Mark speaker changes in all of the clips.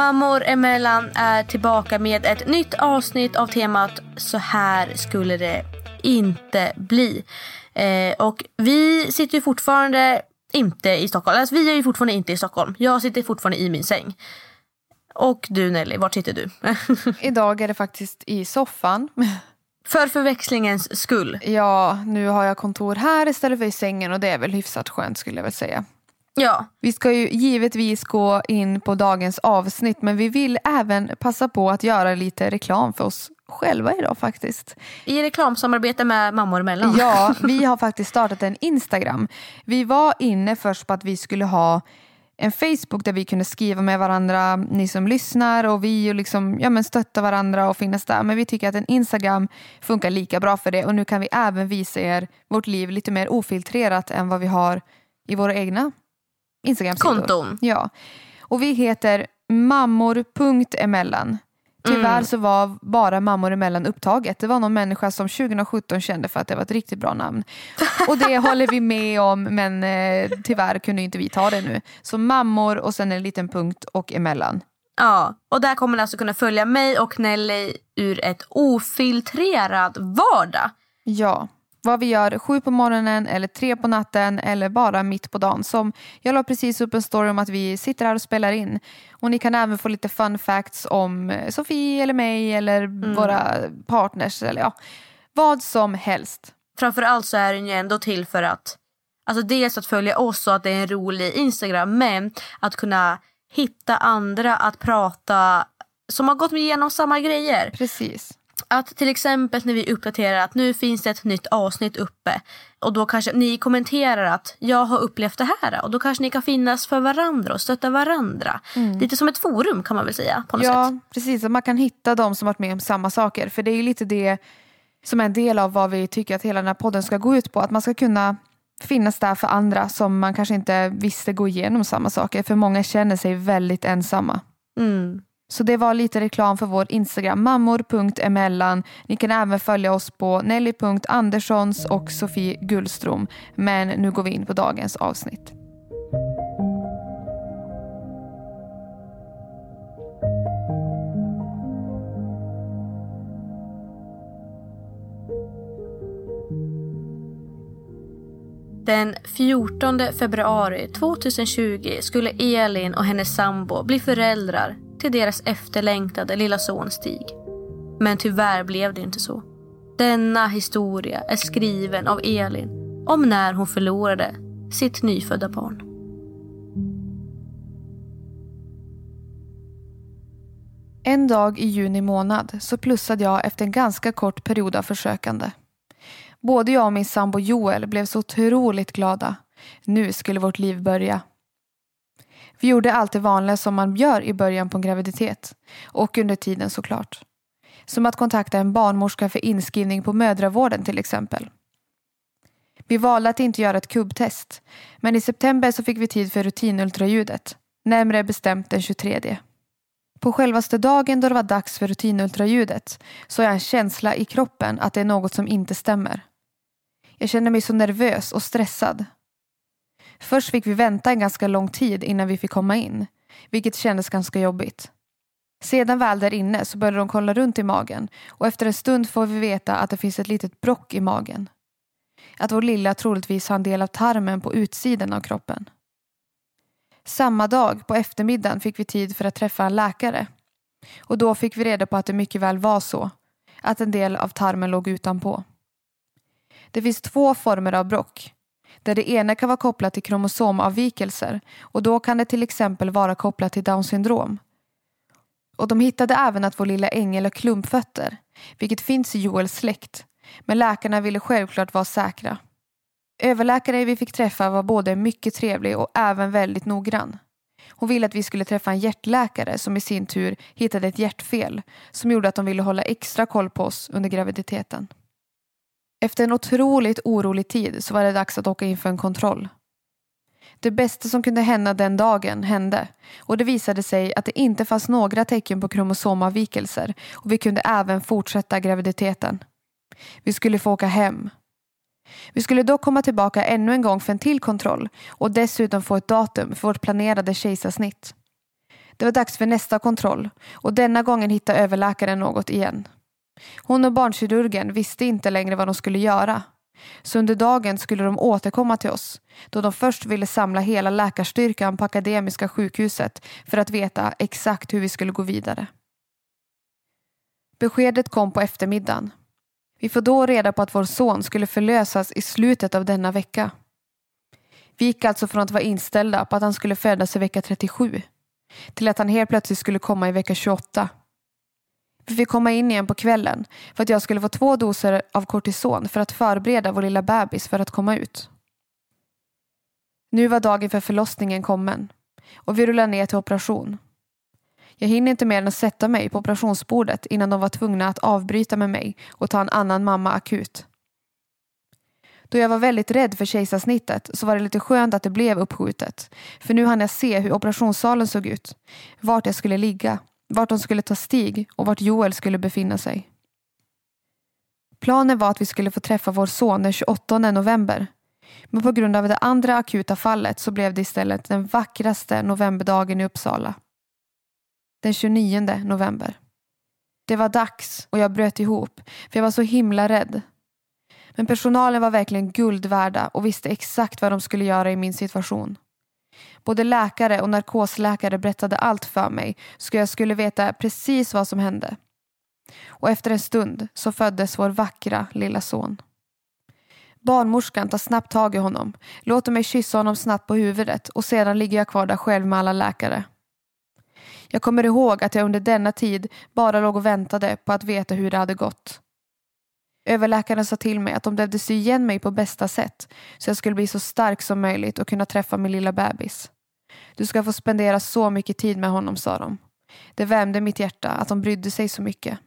Speaker 1: Mammor emellan är tillbaka med ett nytt avsnitt av temat Så här skulle det inte bli. Eh, och vi sitter ju fortfarande inte i Stockholm. Alltså, vi är ju fortfarande inte i Stockholm. Jag sitter fortfarande i min säng. Och du Nelly, var sitter du?
Speaker 2: Idag är det faktiskt i soffan.
Speaker 1: För förväxlingens skull.
Speaker 2: Ja, nu har jag kontor här istället för i sängen och det är väl hyfsat skönt skulle jag väl säga.
Speaker 1: Ja,
Speaker 2: Vi ska ju givetvis gå in på dagens avsnitt men vi vill även passa på att göra lite reklam för oss själva idag faktiskt.
Speaker 1: i reklamsamarbete med mammor emellan.
Speaker 2: Ja, vi har faktiskt startat en Instagram. Vi var inne först på att vi skulle ha en Facebook där vi kunde skriva med varandra, ni som lyssnar och vi och liksom, ja, men stötta varandra och finnas där. Men vi tycker att en Instagram funkar lika bra för det och nu kan vi även visa er vårt liv lite mer ofiltrerat än vad vi har i våra egna Instagram-sidor.
Speaker 1: Konton.
Speaker 2: Ja. Och vi heter mammor.emellan. Tyvärr
Speaker 1: Mm.
Speaker 2: så var bara mammor emellan upptaget. Det var någon människa som 2017 kände för att det var ett riktigt bra namn. Och det håller vi med om men eh, tyvärr kunde inte vi ta det nu. Så mammor och sen en liten punkt och emellan.
Speaker 1: Ja, och där kommer ni alltså kunna följa mig och Nelly ur ett ofiltrerad vardag.
Speaker 2: Ja, vad vi gör sju på morgonen eller tre på natten eller bara mitt på dagen. Som jag la precis upp en story om att vi sitter här och spelar in. Och ni kan även få lite fun facts om eh, Sofie eller mig eller våra partners eller ja, vad som helst.
Speaker 1: Framförallt så är den ju ändå till för att Alltså dels att följa oss och att det är en rolig Instagram men att kunna hitta andra att prata som har gått igenom samma grejer.
Speaker 2: Precis.
Speaker 1: Att till exempel när vi uppdaterar att nu finns det ett nytt avsnitt uppe och då kanske ni kommenterar att jag har upplevt det här och då kanske ni kan finnas för varandra och stötta varandra. Lite som ett forum kan man väl säga på något
Speaker 2: Ja,
Speaker 1: sätt.
Speaker 2: precis. Att man kan hitta de som varit med om samma saker. För det är ju lite det som är en del av vad vi tycker att hela den här podden ska gå ut på. Att man ska kunna finnas där för andra som man kanske inte visste gå igenom samma saker. För många känner sig väldigt ensamma.
Speaker 1: Mm.
Speaker 2: Så det var lite reklam för vår Instagram, mammor.emellan. Ni kan även följa oss på nelly.anderssons och Sofie Gullström. Men nu går vi in på dagens avsnitt.
Speaker 1: Den 14 februari 2020 skulle Elin och hennes sambo bli föräldrar till deras efterlängtade lilla son Stig. Men tyvärr blev det inte så. Denna historia är skriven av Elin om när hon förlorade sitt nyfödda barn.
Speaker 2: En dag i juni månad så plussade jag efter en ganska kort period av försökande. Både jag och min sambo Joel blev så otroligt glada. Nu skulle vårt liv börja. Vi gjorde allt det vanliga som man gör i början på en graviditet. Och under tiden såklart. Som att kontakta en barnmorska för inskrivning på mödravården till exempel. Vi valde att inte göra ett kubbtest. Men i september så fick vi tid för rutinultraljudet. Närmare bestämt den 23. På självaste dagen då det var dags för rutinultraljudet så har jag en känsla i kroppen att det är något som inte stämmer. Jag känner mig så nervös och stressad. Först fick vi vänta en ganska lång tid innan vi fick komma in, vilket kändes ganska jobbigt. Sedan väl där inne så började de kolla runt i magen och efter en stund får vi veta att det finns ett litet brock i magen. Att vår lilla troligtvis har en del av tarmen på utsidan av kroppen. Samma dag på eftermiddagen fick vi tid för att träffa en läkare. Och då fick vi reda på att det mycket väl var så. Att en del av tarmen låg utanpå. Det finns två former av brock. Där det ena kan vara kopplat till kromosomavvikelser och då kan det till exempel vara kopplat till Downs syndrom. Och de hittade även att vår lilla ängel har klumpfötter, vilket finns i Joels släkt. Men läkarna ville självklart vara säkra. Överläkaren vi fick träffa var både mycket trevlig och även väldigt noggrann. Hon ville att vi skulle träffa en hjärtläkare som i sin tur hittade ett hjärtfel som gjorde att de ville hålla extra koll på oss under graviditeten. Efter en otroligt orolig tid så var det dags att åka in för en kontroll. Det bästa som kunde hända den dagen hände och det visade sig att det inte fanns några tecken på kromosomavvikelser och vi kunde även fortsätta graviditeten. Vi skulle få åka hem vi skulle dock komma tillbaka ännu en gång för en till kontroll och dessutom få ett datum för vårt planerade kejsarsnitt. Det var dags för nästa kontroll och denna gången hittade överläkaren något igen. Hon och barnkirurgen visste inte längre vad de skulle göra. Så under dagen skulle de återkomma till oss då de först ville samla hela läkarstyrkan på Akademiska sjukhuset för att veta exakt hur vi skulle gå vidare. Beskedet kom på eftermiddagen vi får då reda på att vår son skulle förlösas i slutet av denna vecka. Vi gick alltså från att vara inställda på att han skulle födas i vecka 37 till att han helt plötsligt skulle komma i vecka 28. Vi fick komma in igen på kvällen för att jag skulle få två doser av kortison för att förbereda vår lilla bebis för att komma ut. Nu var dagen för förlossningen kommen och vi rullade ner till operation. Jag hinner inte mer än att sätta mig på operationsbordet innan de var tvungna att avbryta med mig och ta en annan mamma akut. Då jag var väldigt rädd för kejsarsnittet så var det lite skönt att det blev uppskjutet. För nu hann jag se hur operationssalen såg ut. Vart jag skulle ligga, vart de skulle ta Stig och vart Joel skulle befinna sig. Planen var att vi skulle få träffa vår son den 28 november. Men på grund av det andra akuta fallet så blev det istället den vackraste novemberdagen i Uppsala den 29 november. Det var dags och jag bröt ihop för jag var så himla rädd. Men personalen var verkligen guld värda och visste exakt vad de skulle göra i min situation. Både läkare och narkosläkare berättade allt för mig så jag skulle veta precis vad som hände. Och efter en stund så föddes vår vackra lilla son. Barnmorskan tar snabbt tag i honom, låter mig kyssa honom snabbt på huvudet och sedan ligger jag kvar där själv med alla läkare. Jag kommer ihåg att jag under denna tid bara låg och väntade på att veta hur det hade gått. Överläkaren sa till mig att de behövde sy igen mig på bästa sätt så jag skulle bli så stark som möjligt och kunna träffa min lilla bebis. Du ska få spendera så mycket tid med honom, sa de. Det värmde mitt hjärta att de brydde sig så mycket.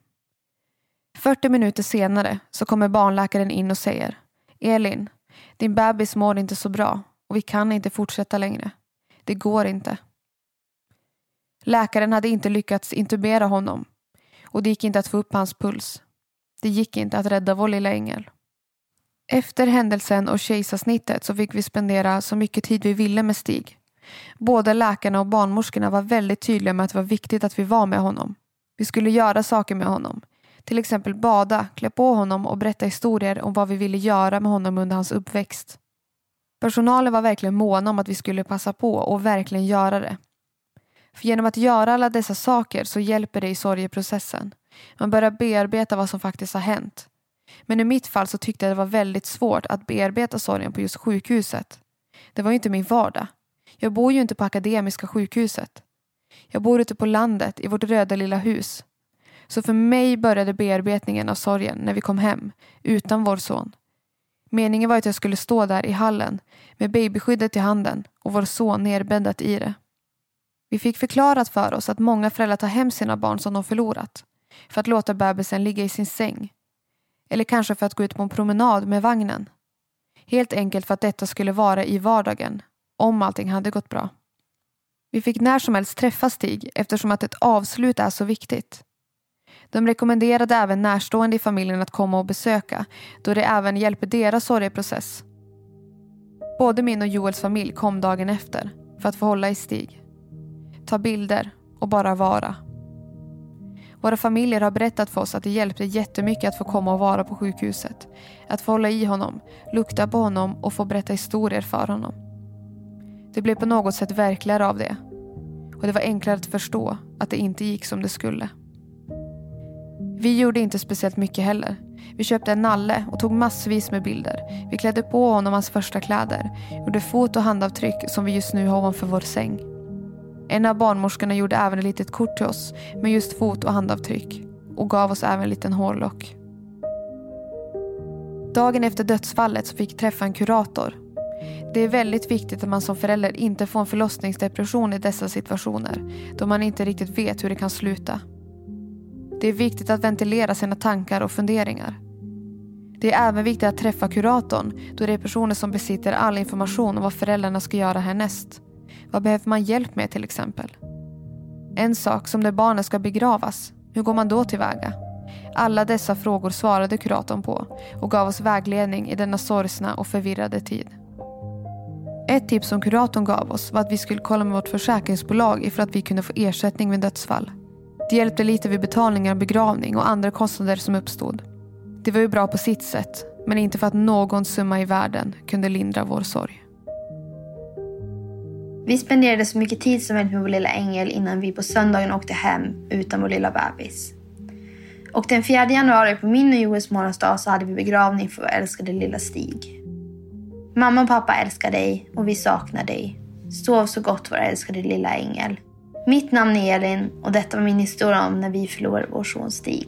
Speaker 2: 40 minuter senare så kommer barnläkaren in och säger Elin, din bebis mår inte så bra och vi kan inte fortsätta längre. Det går inte. Läkaren hade inte lyckats intubera honom och det gick inte att få upp hans puls. Det gick inte att rädda vår lilla ängel. Efter händelsen och kejsarsnittet så fick vi spendera så mycket tid vi ville med Stig. Både läkarna och barnmorskorna var väldigt tydliga med att det var viktigt att vi var med honom. Vi skulle göra saker med honom. Till exempel bada, klä på honom och berätta historier om vad vi ville göra med honom under hans uppväxt. Personalen var verkligen måna om att vi skulle passa på och verkligen göra det. För genom att göra alla dessa saker så hjälper det i sorgeprocessen. Man börjar bearbeta vad som faktiskt har hänt. Men i mitt fall så tyckte jag det var väldigt svårt att bearbeta sorgen på just sjukhuset. Det var ju inte min vardag. Jag bor ju inte på Akademiska sjukhuset. Jag bor ute på landet i vårt röda lilla hus. Så för mig började bearbetningen av sorgen när vi kom hem, utan vår son. Meningen var att jag skulle stå där i hallen med babyskyddet i handen och vår son nerbäddat i det. Vi fick förklarat för oss att många föräldrar tar hem sina barn som de förlorat för att låta bebisen ligga i sin säng. Eller kanske för att gå ut på en promenad med vagnen. Helt enkelt för att detta skulle vara i vardagen, om allting hade gått bra. Vi fick när som helst träffa Stig eftersom att ett avslut är så viktigt. De rekommenderade även närstående i familjen att komma och besöka då det även hjälper deras sorgeprocess. Både min och Joels familj kom dagen efter för att få hålla i Stig. Ta bilder och bara vara. Våra familjer har berättat för oss att det hjälpte jättemycket att få komma och vara på sjukhuset. Att få hålla i honom, lukta på honom och få berätta historier för honom. Det blev på något sätt verkligare av det. Och det var enklare att förstå att det inte gick som det skulle. Vi gjorde inte speciellt mycket heller. Vi köpte en nalle och tog massvis med bilder. Vi klädde på honom hans första kläder, gjorde fot och handavtryck som vi just nu har ovanför vår säng. En av barnmorskorna gjorde även ett litet kort till oss med just fot och handavtryck och gav oss även en liten hårlock. Dagen efter dödsfallet så fick jag träffa en kurator. Det är väldigt viktigt att man som förälder inte får en förlossningsdepression i dessa situationer då man inte riktigt vet hur det kan sluta. Det är viktigt att ventilera sina tankar och funderingar. Det är även viktigt att träffa kuratorn då det är personer som besitter all information om vad föräldrarna ska göra härnäst. Vad behöver man hjälp med till exempel? En sak som när barnet ska begravas, hur går man då tillväga? Alla dessa frågor svarade kuratorn på och gav oss vägledning i denna sorgsna och förvirrade tid. Ett tips som kuratorn gav oss var att vi skulle kolla med vårt försäkringsbolag ifall att vi kunde få ersättning vid dödsfall. Det hjälpte lite vid betalningar av begravning och andra kostnader som uppstod. Det var ju bra på sitt sätt, men inte för att någon summa i världen kunde lindra vår sorg.
Speaker 3: Vi spenderade så mycket tid som möjligt med vår lilla ängel innan vi på söndagen åkte hem utan vår lilla bebis. Och den 4 januari på min och Joels morgonsdag så hade vi begravning för vår älskade lilla Stig. Mamma och pappa älskar dig och vi saknar dig. Sov så gott vår älskade lilla ängel. Mitt namn är Elin och detta var min historia om när vi förlorade vår son Stig.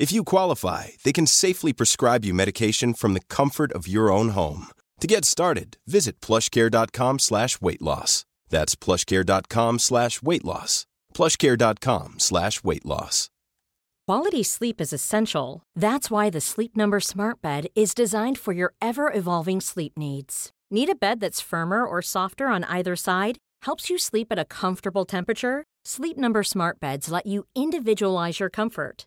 Speaker 4: If you qualify, they can safely prescribe you medication from the comfort of your own home. To get started, visit plushcare.com slash weight loss. That's plushcare.com slash weight loss. plushcare.com slash weight loss.
Speaker 5: Quality sleep is essential. That's why the Sleep Number Smart Bed is designed for your ever evolving sleep needs. Need a bed that's firmer or softer on either side? Helps you sleep at a comfortable temperature? Sleep Number Smart Beds let you individualize your comfort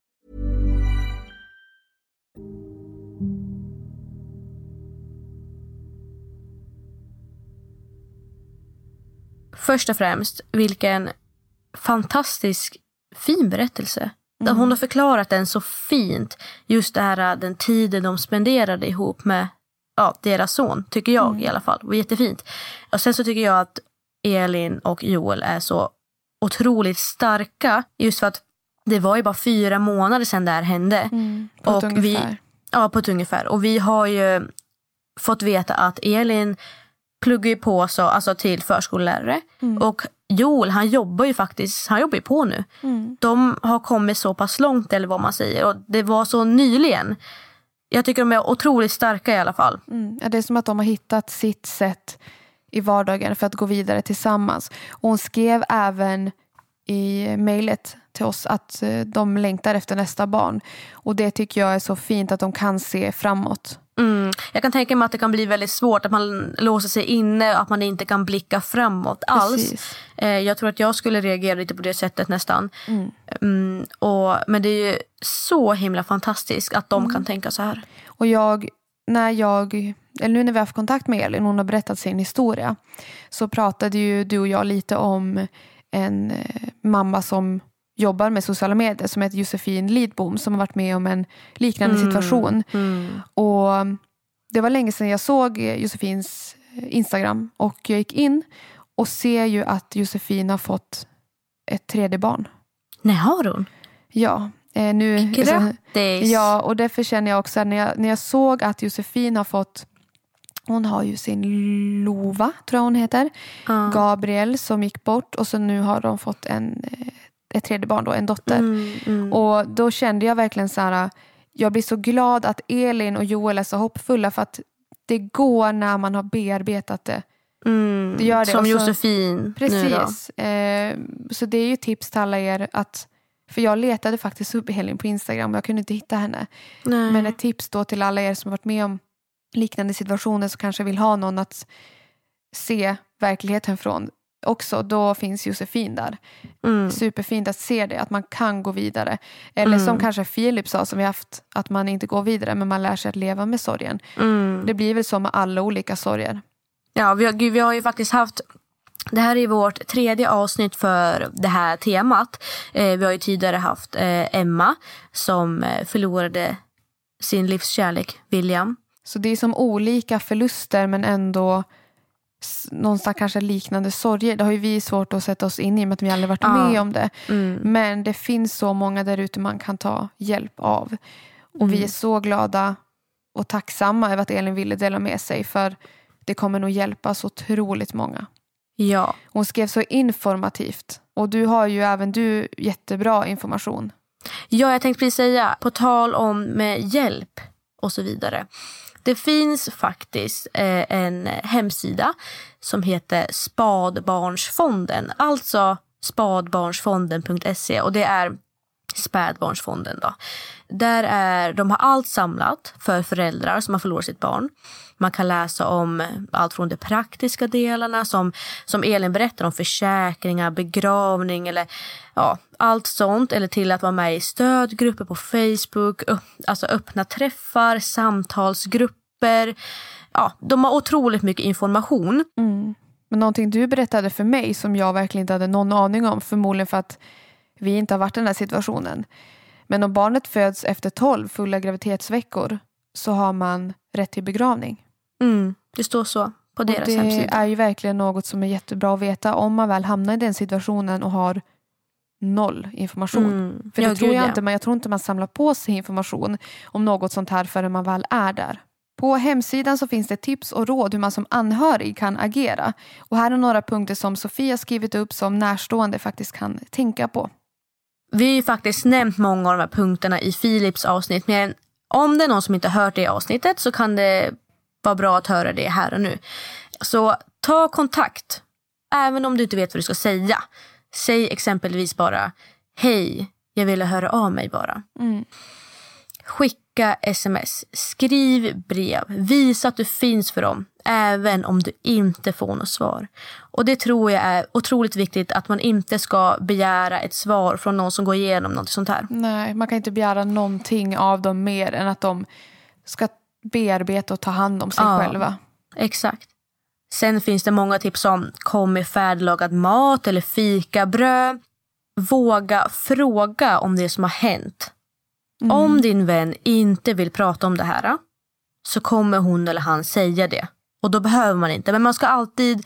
Speaker 1: Först och främst, vilken fantastisk fin berättelse. Mm. Hon har förklarat den så fint. Just det här, den tiden de spenderade ihop med ja, deras son, tycker jag mm. i alla fall. Det var jättefint. Och sen så tycker jag att Elin och Joel är så otroligt starka. Just för att det var ju bara fyra månader sedan det här hände.
Speaker 2: Mm, på och ett
Speaker 1: vi, ungefär. Ja, på ett ungefär. Och vi har ju fått veta att Elin pluggar ju på så, alltså till förskollärare. Mm. Och Joel han jobbar ju faktiskt han jobbar ju på nu. Mm. De har kommit så pass långt eller vad man säger. Och det var så nyligen. Jag tycker de är otroligt starka i alla fall.
Speaker 2: Mm. Ja, det är som att de har hittat sitt sätt i vardagen för att gå vidare tillsammans. Och hon skrev även i mejlet till oss att eh, de längtar efter nästa barn. Och det tycker jag är så fint att de kan se framåt.
Speaker 1: Mm. Jag kan tänka mig att det kan bli väldigt svårt att man låser sig inne och att man inte kan blicka framåt alls. Eh, jag tror att jag skulle reagera lite på det sättet nästan. Mm. Mm, och, men det är ju så himla fantastiskt att de mm. kan tänka så här.
Speaker 2: Och jag, när jag, eller nu när vi har haft kontakt med Elin, hon har berättat sin historia, så pratade ju du och jag lite om en eh, mamma som jobbar med sociala medier som heter Josefin Lidbom som har varit med om en liknande mm. situation. Mm. Och Det var länge sedan jag såg Josefins Instagram och jag gick in och ser ju att Josefin har fått ett tredje barn.
Speaker 1: Nej, har hon?
Speaker 2: Ja. Eh, nu,
Speaker 1: alltså, Grattis!
Speaker 2: ja, och därför känner jag också när jag, när jag såg att Josefin har fått hon har ju sin Lova, tror jag hon heter. Uh. Gabriel som gick bort och så nu har de fått en eh, ett tredje barn, då, en dotter. Mm, mm. Och då kände jag verkligen så här, jag blir så glad att Elin och Joel är så hoppfulla för att det går när man har bearbetat det.
Speaker 1: Mm, det, gör det. Som så, Josefin
Speaker 2: Precis. Eh, så det är ju tips till alla er att för jag letade faktiskt upp Elin på Instagram och jag kunde inte hitta henne. Nej. Men ett tips då till alla er som varit med om liknande situationer som kanske vill ha någon att se verkligheten från också, då finns Josefin där. Mm. Superfint att se det, att man kan gå vidare. Eller mm. som kanske Filip sa, som vi haft, att man inte går vidare men man lär sig att leva med sorgen. Mm. Det blir väl så med alla olika sorger.
Speaker 1: Ja, vi har, vi har ju faktiskt haft det här är vårt tredje avsnitt för det här temat. Eh, vi har ju tidigare haft eh, Emma som eh, förlorade sin livskärlek, William.
Speaker 2: Så det är som olika förluster men ändå någonstans kanske liknande sorger. Det har ju vi svårt att sätta oss in i med att vi aldrig varit ja. med om det. Mm. Men det finns så många där ute man kan ta hjälp av. Och mm. vi är så glada och tacksamma över att Elin ville dela med sig för det kommer nog hjälpa så otroligt många.
Speaker 1: Ja.
Speaker 2: Hon skrev så informativt och du har ju även du jättebra information.
Speaker 1: Ja, jag tänkte precis säga, på tal om med hjälp och så vidare. Det finns faktiskt eh, en hemsida som heter Spadbarnsfonden. Alltså spadbarnsfonden.se och det är Spädbarnsfonden. Då. Där är, de har allt samlat för föräldrar som har förlorat sitt barn. Man kan läsa om eh, allt från de praktiska delarna som, som Elin berättar om försäkringar, begravning eller ja, allt sånt. Eller till att vara med i stödgrupper på Facebook, upp, alltså öppna träffar, samtalsgrupper. Ja, de har otroligt mycket information.
Speaker 2: Mm. Men någonting du berättade för mig som jag verkligen inte hade någon aning om, förmodligen för att vi inte har varit i den här situationen. Men om barnet föds efter 12 fulla graviditetsveckor så har man rätt till begravning.
Speaker 1: Mm, det står så på deras
Speaker 2: det
Speaker 1: hemsida.
Speaker 2: Det är ju verkligen något som är jättebra att veta om man väl hamnar i den situationen och har noll information. Mm. För det ja, tror jag, inte, men jag tror inte man samlar på sig information om något sånt här förrän man väl är där. På hemsidan så finns det tips och råd hur man som anhörig kan agera. Och här är några punkter som Sofia skrivit upp som närstående faktiskt kan tänka på.
Speaker 1: Vi har ju faktiskt nämnt många av de här punkterna i Philips avsnitt. Men om det är någon som inte hört det avsnittet så kan det vara bra att höra det här och nu. Så ta kontakt. Även om du inte vet vad du ska säga. Säg exempelvis bara Hej, jag ville höra av mig bara.
Speaker 2: Mm.
Speaker 1: Skicka sms, skriv brev, visa att du finns för dem även om du inte får något svar. Och Det tror jag är otroligt viktigt att man inte ska begära ett svar från någon som går igenom något sånt här.
Speaker 2: Nej, man kan inte begära någonting av dem mer än att de ska bearbeta och ta hand om sig
Speaker 1: Ja.
Speaker 2: själva.
Speaker 1: Exakt. Sen finns det många tips som kom med färdiglagad mat eller fikabröd. Våga fråga om det som har hänt. Om din vän inte vill prata om det här så kommer hon eller han säga det. Och då behöver man inte. Men man ska alltid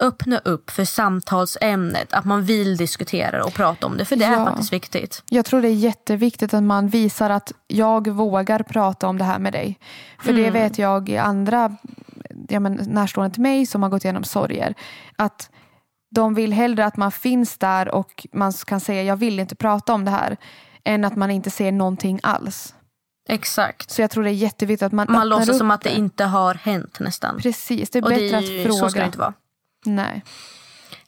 Speaker 1: öppna upp för samtalsämnet. Att man vill diskutera och prata om det. För det är
Speaker 2: Ja.
Speaker 1: faktiskt viktigt.
Speaker 2: Jag tror det är jätteviktigt att man visar att jag vågar prata om det här med dig. För det vet jag i andra ja, men, närstående till mig som har gått igenom sorger. Att de vill hellre att man finns där och man kan säga jag vill inte prata om det här. Än att man inte ser någonting alls.
Speaker 1: Exakt.
Speaker 2: Så jag tror det är jätteviktigt att man
Speaker 1: Man låtsas som att det inte har hänt nästan.
Speaker 2: Precis, det är
Speaker 1: Och
Speaker 2: bättre
Speaker 1: det är ju,
Speaker 2: att fråga.
Speaker 1: så ska det inte vara.
Speaker 2: Nej.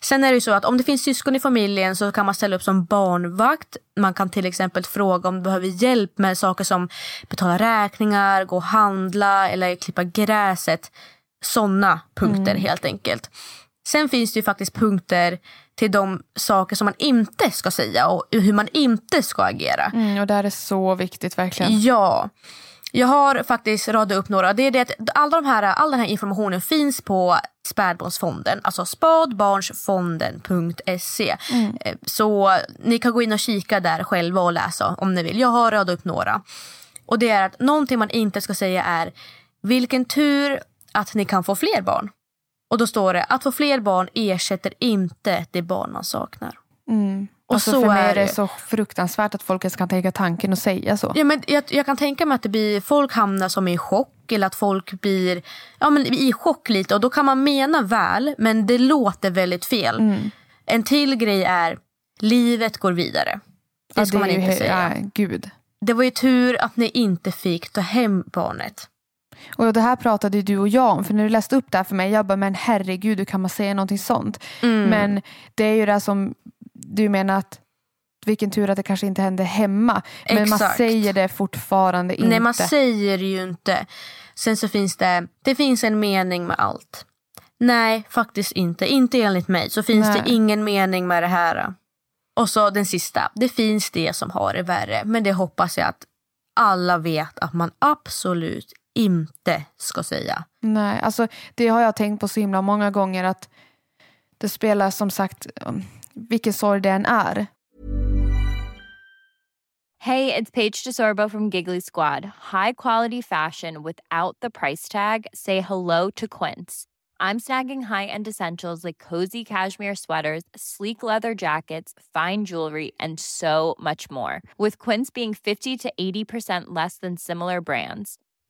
Speaker 1: Sen är det ju så att om det finns syskon i familjen så kan man ställa upp som barnvakt. Man kan till exempel fråga om du behöver hjälp med saker som betala räkningar, gå och handla eller klippa gräset. Sådana punkter helt enkelt. Sen finns det ju faktiskt punkter till de saker som man inte ska säga och hur man inte ska agera.
Speaker 2: Mm, och det här är så viktigt verkligen.
Speaker 1: Ja. Jag har faktiskt radat upp några. Det är det att alla de här, all den här informationen finns på spädbarnsfonden. Alltså spadbarnsfonden.se. Eh, Så ni kan gå in och kika där själva och läsa om ni vill. Jag har radat upp några. Och det är att någonting man inte ska säga är vilken tur att ni kan få fler barn. Och då står det att få fler barn ersätter inte det barn man saknar.
Speaker 2: Mm.
Speaker 1: Och
Speaker 2: alltså
Speaker 1: så
Speaker 2: för mig
Speaker 1: är
Speaker 2: det
Speaker 1: det.
Speaker 2: så fruktansvärt att folk ens kan tänka tanken och säga så.
Speaker 1: Ja, men jag, jag kan tänka mig att det blir, folk hamnar som i chock eller att folk blir ja, men i chock lite och då kan man mena väl men det låter väldigt fel.
Speaker 2: Mm.
Speaker 1: En till grej är livet går vidare. Det
Speaker 2: Ja,
Speaker 1: ska man
Speaker 2: är ju
Speaker 1: inte säga.
Speaker 2: Ja, gud.
Speaker 1: Det var ju tur att ni inte fick ta hem barnet.
Speaker 2: Och det här pratade du och jag om, för när du läste upp det här för mig, jag bara, men herregud, hur kan man säga någonting sånt?
Speaker 1: Mm.
Speaker 2: Men det är ju det som du menar att vilken tur att det kanske inte hände hemma. Men man
Speaker 1: Exakt.
Speaker 2: säger det fortfarande inte.
Speaker 1: Nej man säger det ju inte. Sen så finns det, det finns en mening med allt. Nej faktiskt inte. Inte enligt mig så finns
Speaker 2: Nej.
Speaker 1: det ingen mening med det här. Och så den sista. Det finns det som har det värre. Men det hoppas jag att alla vet att man absolut inte ska säga.
Speaker 2: Nej, alltså det har jag tänkt på så himla många gånger att det spelar som sagt um, vilken sorg det än är.
Speaker 6: Hey, it's Paige DeSorbo from Giggly Squad. High quality fashion without the price tag. Say hello to Quince. I'm snagging high-end essentials like cozy cashmere sweaters, sleek leather jackets, fine jewelry, and so much more. With Quince being 50 to 80% less than similar brands.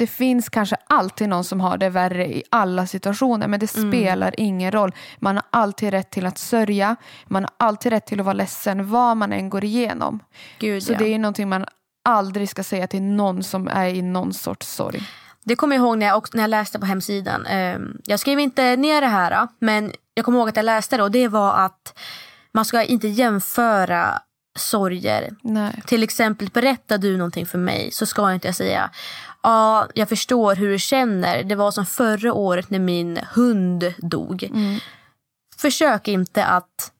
Speaker 2: Det finns kanske alltid någon som har det värre i alla situationer men det
Speaker 1: Mm.
Speaker 2: spelar ingen roll. Man har alltid rätt till att sörja. Man har alltid rätt till att vara ledsen vad man än går igenom.
Speaker 1: Gud,
Speaker 2: Så
Speaker 1: ja.
Speaker 2: det är någonting man aldrig ska säga till någon som är i någon sorts sorg.
Speaker 1: Det kommer jag ihåg när jag, också, när jag läste på hemsidan. Ehm, jag skrev inte ner det här men jag kommer ihåg att jag läste det och det var att man ska inte jämföra sorger.
Speaker 2: Nej.
Speaker 1: Till exempel berättar du någonting för mig så ska jag inte säga ja, jag förstår hur du känner. Det var som förra året när min hund dog.
Speaker 2: Mm.
Speaker 1: Försök inte att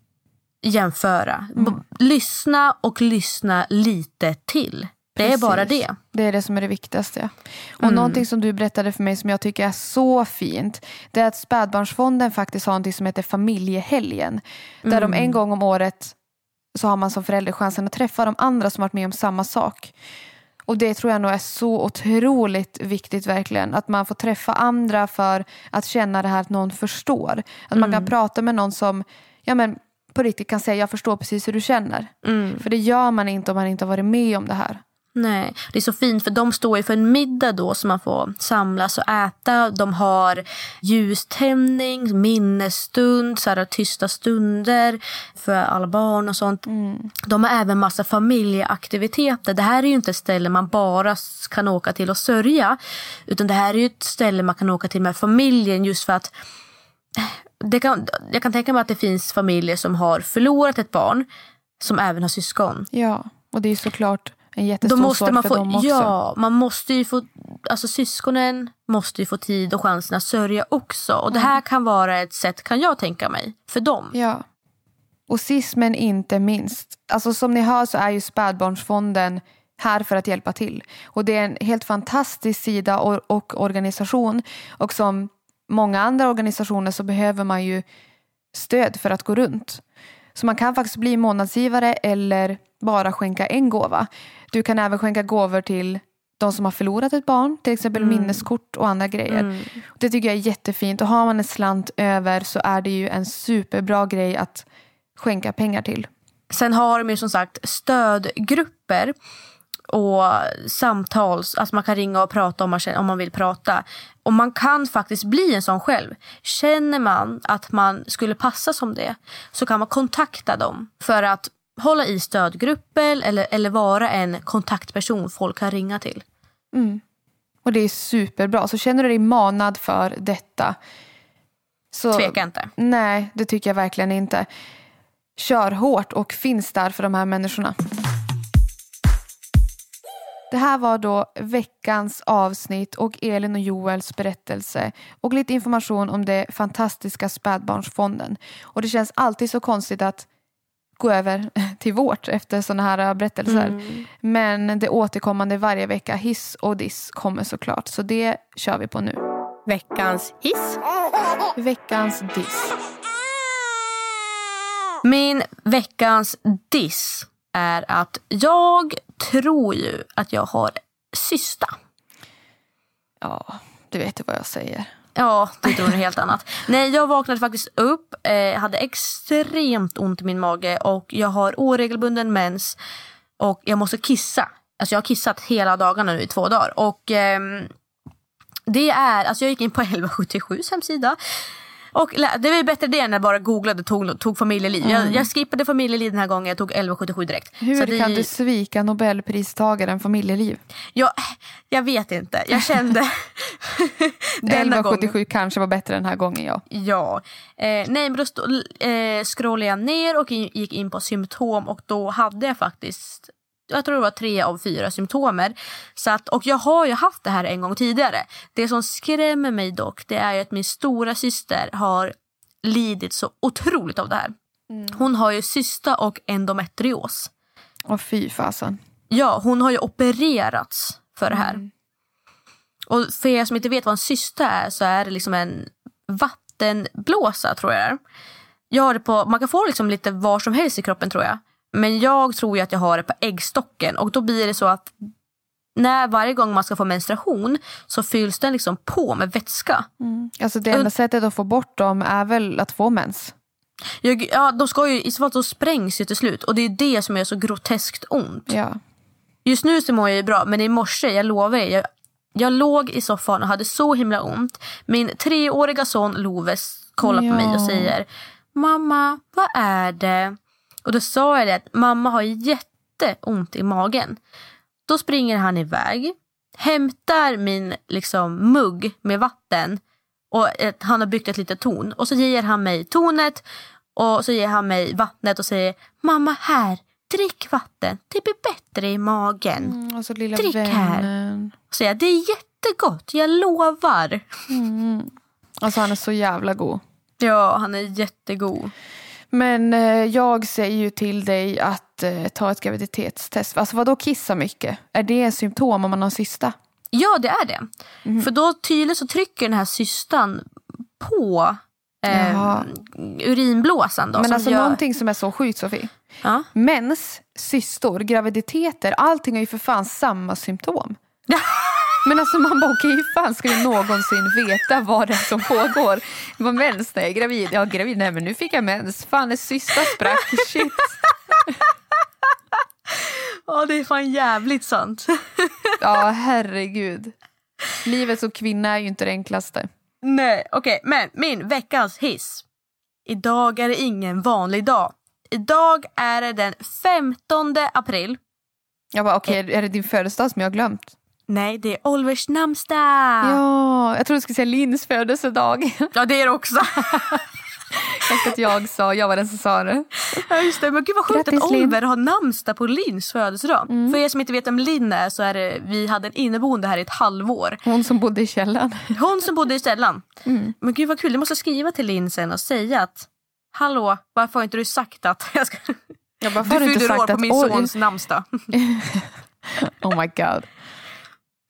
Speaker 1: jämföra. B- Lyssna och lyssna lite till. Det är bara
Speaker 2: Precis.
Speaker 1: det.
Speaker 2: Det är det som är det viktigaste. Och
Speaker 1: Mm.
Speaker 2: någonting som du berättade för mig som jag tycker är så fint. Det är att spädbarnsfonden faktiskt har någonting som heter familjehelgen. Där
Speaker 1: Mm.
Speaker 2: de en gång om året så har man som förälder chansen att träffa de andra som varit med om samma sak. Och det tror jag nog är så otroligt viktigt verkligen. Att man får träffa andra för att känna det här att någon förstår. Att man kan prata med någon som ja, men, på riktigt kan säga jag förstår precis hur du känner. För det gör man inte om man inte har varit med om det här.
Speaker 1: Nej, det är så fint för de står ju för en middag då som man får samlas och äta. De har ljuständning, minnesstund, så här, tysta stunder för alla barn och sånt. De har även massa familjeaktiviteter. Det här är ju inte ett ställe man bara kan åka till och sörja. Utan det här är ju ett ställe man kan åka till med familjen just för att det kan, jag kan tänka mig att det finns familjer som har förlorat ett barn som även har syskon.
Speaker 2: Ja, och det är såklart en
Speaker 1: Då
Speaker 2: jättestor
Speaker 1: måste
Speaker 2: sorg
Speaker 1: man
Speaker 2: för
Speaker 1: få,
Speaker 2: dem också.
Speaker 1: ja, man måste ju få, alltså syskonen måste ju få tid och chansen att sörja också. Och det här kan vara ett sätt, kan jag tänka mig, för dem.
Speaker 2: Ja. Och sist men inte minst, alltså som ni hör så är ju spädbarnsfonden här för att hjälpa till. Och det är en helt fantastisk sida och, och organisation. Och som många andra organisationer så behöver man ju stöd för att gå runt. Så man kan faktiskt bli månadsgivare eller bara skänka en gåva. Du kan även skänka gåvor till de som har förlorat ett barn, till exempel minneskort och andra grejer. Det tycker jag är jättefint och har man en slant över så är det ju en superbra grej att skänka pengar till.
Speaker 1: Sen har de ju som sagt stödgrupper och samtals, alltså man kan ringa och prata om man, känner, om man vill prata. Och man kan faktiskt bli en sån själv. Känner man att man skulle passa som det så kan man kontakta dem för att hålla i stödgrupper eller, eller vara en kontaktperson folk kan ringa till.
Speaker 2: Och det är superbra. Så känner du dig manad för detta så
Speaker 1: Tveka inte.
Speaker 2: Nej, det tycker jag verkligen inte. Kör hårt och finns där för de här människorna. Det här var då veckans avsnitt och Elin och Joels berättelse och lite information om det fantastiska spädbarnsfonden. Och det känns alltid så konstigt att gå över till vårt efter sådana här berättelser. Men det återkommande varje vecka, hiss och diss, kommer såklart. Så det kör vi på nu.
Speaker 1: Veckans hiss.
Speaker 2: Veckans diss.
Speaker 1: Min veckans diss är att jag tror ju att jag har cysta.
Speaker 2: Ja, du vet ju vad jag säger.
Speaker 1: Ja, det tror något helt annat. Nej, jag vaknade faktiskt upp, eh, hade extremt ont i min mage och jag har oregelbunden mens och jag måste kissa. Alltså jag har kissat hela dagarna nu i två dagar och ehm, det är, alltså jag gick in på 1177 hemsida och det var ju bättre det än att bara googlade och tog, tog familjeliv. Jag, jag skippade familjeliv den här gången, jag tog 1177 direkt.
Speaker 2: Hur
Speaker 1: det-
Speaker 2: kan du svika Nobelpristagaren familjeliv?
Speaker 1: Jag, jag vet inte, jag kände denna gången
Speaker 2: 1177 kanske var bättre den här gången ja.
Speaker 1: Ja. Eh, nej, men då stå, eh, scrollade jag ner och in, gick in på symptom och då hade jag faktiskt jag tror det var tre av fyra symptomer. Så att, och jag har ju haft det här en gång tidigare. Det som skrämmer mig dock det är att min stora syster har lidit så otroligt av det här. Hon har ju cysta och endometrios.
Speaker 2: Och fy fasen.
Speaker 1: Ja, hon har ju opererats för det här. Och för er som inte vet vad en cysta är så är det liksom en vattenblåsa tror jag. Jag har det på, man kan få liksom lite var som helst i kroppen tror jag. Men jag tror ju att jag har det på äggstocken och då blir det så att när varje gång man ska få menstruation så fylls den liksom på med vätska.
Speaker 2: Alltså det enda sättet att få bort dem är väl att få mens.
Speaker 1: Jag, ja, de ska ju, I så fall så sprängs ju till slut och det är det som gör så groteskt ont.
Speaker 2: Ja.
Speaker 1: Just nu så mår jag ju bra men i morse, jag lovar er, jag, jag låg i soffan och hade så himla ont. Min treåriga son Loves kollar på
Speaker 2: Ja.
Speaker 1: mig och säger Mamma, vad är det? Och då sa jag det att mamma har jätteont i magen. Då springer han iväg, hämtar min liksom, mugg med vatten och ett, han har byggt ett litet torn. Och så ger han mig tornet och så ger han mig vattnet och säger mamma här, drick vatten. Det blir bättre i magen.
Speaker 2: Mm, och så lilla
Speaker 1: drick
Speaker 2: vännen.
Speaker 1: här. Så jag, det är jättegott, jag lovar.
Speaker 2: Mm. Alltså han är så jävla god.
Speaker 1: Ja, han är jättegod.
Speaker 2: Men eh, jag säger ju till dig att eh, ta ett graviditetstest. Alltså vadå kissa mycket? Är det en symptom om man har cysta?
Speaker 1: Ja, det är det.
Speaker 2: Mhm.
Speaker 1: För då tydligt så trycker den här cystan på eh,
Speaker 2: Jaha.
Speaker 1: urinblåsan. Då,
Speaker 2: Men alltså
Speaker 1: gör...
Speaker 2: någonting som är så sjukt Sofie.
Speaker 1: Ja.
Speaker 2: Mens, cystor, graviditeter, allting har ju för fan samma symptom. Men alltså man bara okej, hur fan ska vi någonsin veta vad det är som pågår? Det var mens när jag är gravid. Ja, gravid, nej men nu fick jag mens. Fan, en cysta sprack. Shit.
Speaker 1: Ja, det är fan jävligt sant.
Speaker 2: Ja, herregud. Livet som kvinna är ju inte det enklaste.
Speaker 1: Nej, okej. Men min veckans hiss. Idag är det ingen vanlig dag. Idag är det den 15 april.
Speaker 2: Jag bara okej, är det din födelsedag som jag har glömt?
Speaker 1: Nej, det är Olivers namnsdag.
Speaker 2: Ja, jag trodde du skulle säga Linns födelsedag.
Speaker 1: Ja, det är det också.
Speaker 2: Fast att jag sa, jag var den som sa det.
Speaker 1: Ja, just det. Men gud vad sjukt
Speaker 2: Grattis,
Speaker 1: att. Oliver har namnsdag på Lins födelsedag. För er som inte vet vem Linn är så är det, vi hade en inneboende här i ett halvår.
Speaker 2: Hon som bodde i källaren.
Speaker 1: Hon som bodde i Ställan. Men gud vad kul, jag måste skriva till Linn sen och säga att Hallå, varför har inte du sagt att jag ska...
Speaker 2: Jag bara,
Speaker 1: Du
Speaker 2: du
Speaker 1: fyller år på min sons namnsdag.
Speaker 2: Oh my god.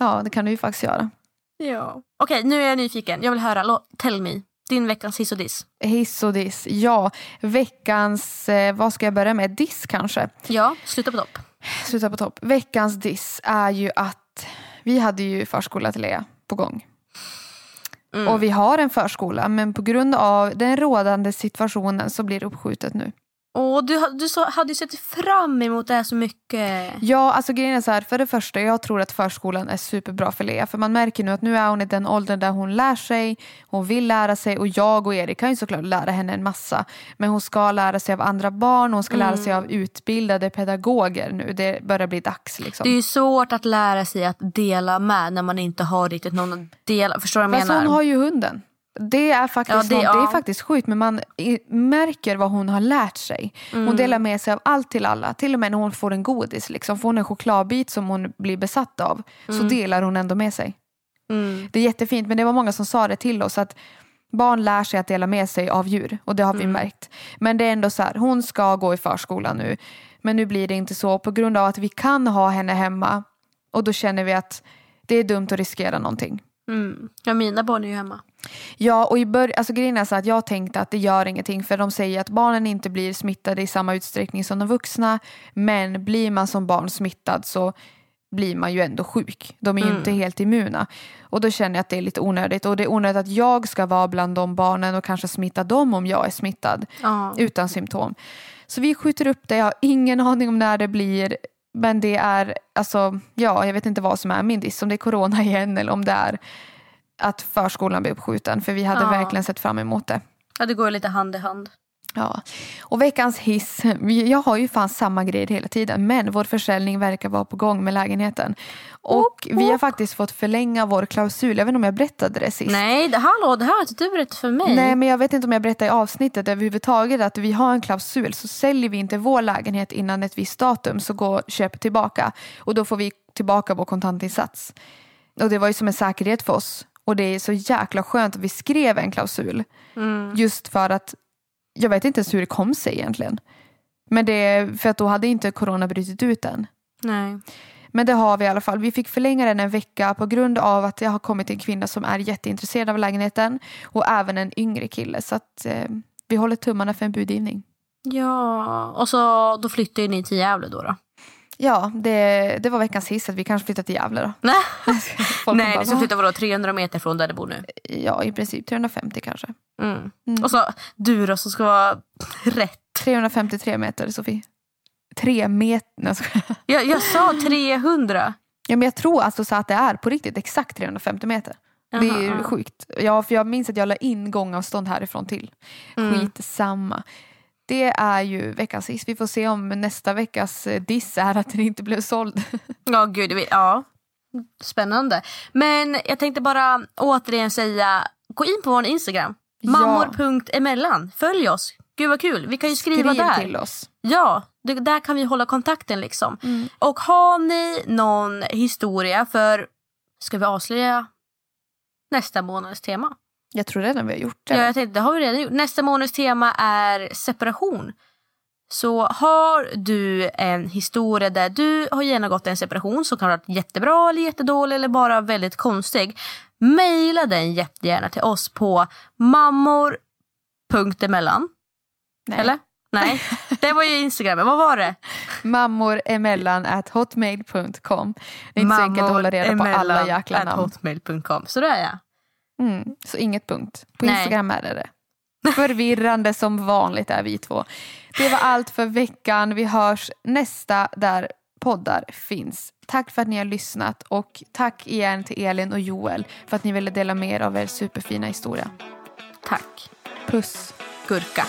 Speaker 2: Ja, det kan du ju faktiskt göra.
Speaker 1: Ja. Okej, nu är jag nyfiken. Jag vill höra. Tell me. Din veckans hiss och diss.
Speaker 2: Hiss och diss. Ja, veckans, eh, vad ska jag börja med? Diss kanske?
Speaker 1: Ja, sluta på topp.
Speaker 2: Sluta på topp. Veckans diss är ju att vi hade ju förskola till Lea på gång.
Speaker 1: Mm.
Speaker 2: Och vi har en förskola men på grund av den rådande situationen så blir det uppskjutet nu.
Speaker 1: Och du, du sa, hade ju sett fram emot det här så mycket.
Speaker 2: Ja, alltså grejen är så här. För det första, jag tror att förskolan är superbra för Lea. För man märker nu att nu är hon i den åldern där hon lär sig. Hon vill lära sig och jag och Erik kan ju såklart lära henne en massa. Men hon ska lära sig av andra barn. Hon ska lära sig av utbildade pedagoger nu. Det börjar bli dags liksom.
Speaker 1: Det är ju svårt att lära sig att dela med när man inte har riktigt någon att dela. Förstår du vad jag
Speaker 2: Fast
Speaker 1: menar?
Speaker 2: hon har ju hunden. Det är faktiskt,
Speaker 1: Ja, det-
Speaker 2: något- det är
Speaker 1: ja.
Speaker 2: faktiskt sjukt men man märker vad hon har lärt sig. Hon
Speaker 1: Mm.
Speaker 2: delar med sig av allt till alla. Till och med när hon får en godis. Liksom. Får hon en chokladbit som hon blir besatt av så delar hon ändå med sig.
Speaker 1: Mm.
Speaker 2: Det är jättefint men det var många som sa det till oss att barn lär sig att dela med sig av djur och det har vi märkt. Men det är ändå så här, hon ska gå i förskolan nu men nu blir det inte så på grund av att vi kan ha henne hemma och då känner vi att det är dumt att riskera någonting.
Speaker 1: Mm. Ja, mina barn är ju hemma.
Speaker 2: Ja, och i bör- alltså grejen är så att jag tänkte att det gör ingenting för de säger att barnen inte blir smittade i samma utsträckning som de vuxna. Men blir man som barn smittad så blir man ju ändå sjuk. De är ju inte helt immuna. Och då känner jag att det är lite onödigt. Och det är onödigt att jag ska vara bland de barnen och kanske smitta dem om jag är smittad.
Speaker 1: Ja.
Speaker 2: Utan symptom. Så vi skjuter upp det. Jag har ingen aning om när det blir. Men det är, alltså, ja, jag vet inte vad som är min diss. Om det är corona igen eller om det är att förskolan blir uppskjuten. För vi hade
Speaker 1: Ja.
Speaker 2: verkligen sett fram emot det.
Speaker 1: Ja, det går lite hand i hand.
Speaker 2: Ja. Och veckans hiss. Jag har ju fan samma grejer hela tiden. Men vår försäljning verkar vara på gång med lägenheten. Och vi har faktiskt fått förlänga vår klausul. Jag vet inte om jag berättade det sist.
Speaker 1: Nej, det, hallå, det här har inte du berättat för mig.
Speaker 2: Nej, men jag vet inte om jag berättade i avsnittet överhuvudtaget att vi har en klausul. Så säljer vi inte vår lägenhet innan ett visst datum så går köp tillbaka. Och då får vi tillbaka vår kontantinsats. Och det var ju som en säkerhet för oss. Och det är så jäkla skönt att vi skrev en klausul. Just för att jag vet inte ens hur det kom sig egentligen. Men det för att då hade inte corona brutit ut än.
Speaker 1: Nej.
Speaker 2: Men det har vi i alla fall. Vi fick förlänga den en vecka på grund av att det har kommit en kvinna som är jätteintresserad av lägenheten. Och även en yngre kille. Så att eh, vi håller tummarna för en budgivning.
Speaker 1: Ja, och så då flyttar ju ni till Gävle då. då.
Speaker 2: Ja, det, det var veckans hiss att vi kanske flyttar till Gävle då.
Speaker 1: Nej, Nej
Speaker 2: bara,
Speaker 1: ni ska flytta vadå, 300 meter från där du bor nu?
Speaker 2: Ja, i princip 350 kanske.
Speaker 1: Mm.
Speaker 2: Mm.
Speaker 1: Och så du då som ska vara rätt.
Speaker 2: 353 meter, Sofie. Tre meter. Jag.
Speaker 1: Jag, sa 300.
Speaker 2: Ja, men jag tror alltså så att det är på riktigt exakt 350 meter. Det är ju sjukt. Ja, för jag minns att jag la in gångavstånd härifrån till.
Speaker 1: Mm.
Speaker 2: Skitsamma. Det är ju veckans hiss. Vi får se om nästa veckas eh, diss är att den inte blev såld.
Speaker 1: Ja, gud. Ja. Spännande. Men jag tänkte bara återigen säga, gå in på vår Instagram.
Speaker 2: Ja.
Speaker 1: Mammor.emellan. Följ oss. Gud vad kul. Vi kan ju skriva
Speaker 2: Skriv
Speaker 1: där.
Speaker 2: till oss.
Speaker 1: Ja, det, där kan vi hålla kontakten liksom.
Speaker 2: Mm.
Speaker 1: Och har ni någon historia för, ska vi avslöja nästa månads tema?
Speaker 2: Jag tror redan vi har gjort det.
Speaker 1: Ja, jag tänkte, det har vi redan gjort. Nästa månads tema är separation. Så har du en historia där du har genomgått en separation som kan ha varit jättebra eller jättedålig eller bara väldigt konstig. Maila den jättegärna till oss på mammor.emellan.
Speaker 2: Nej.
Speaker 1: Eller? Nej, det var ju Instagram. Vad var det?
Speaker 2: Mammor emellan at hotmail.com. Det är inte så enkelt att hålla reda på alla jäkla namn.
Speaker 1: hotmail.com. Så där ja.
Speaker 2: Mm, så inget punkt. På
Speaker 1: Nej.
Speaker 2: Instagram är det det. Förvirrande som vanligt är vi två. Det var allt för veckan. Vi hörs nästa där poddar finns. Tack för att ni har lyssnat och tack igen till Elin och Joel för att ni ville dela med er av er superfina historia.
Speaker 1: Tack.
Speaker 2: Puss.
Speaker 1: Gurka.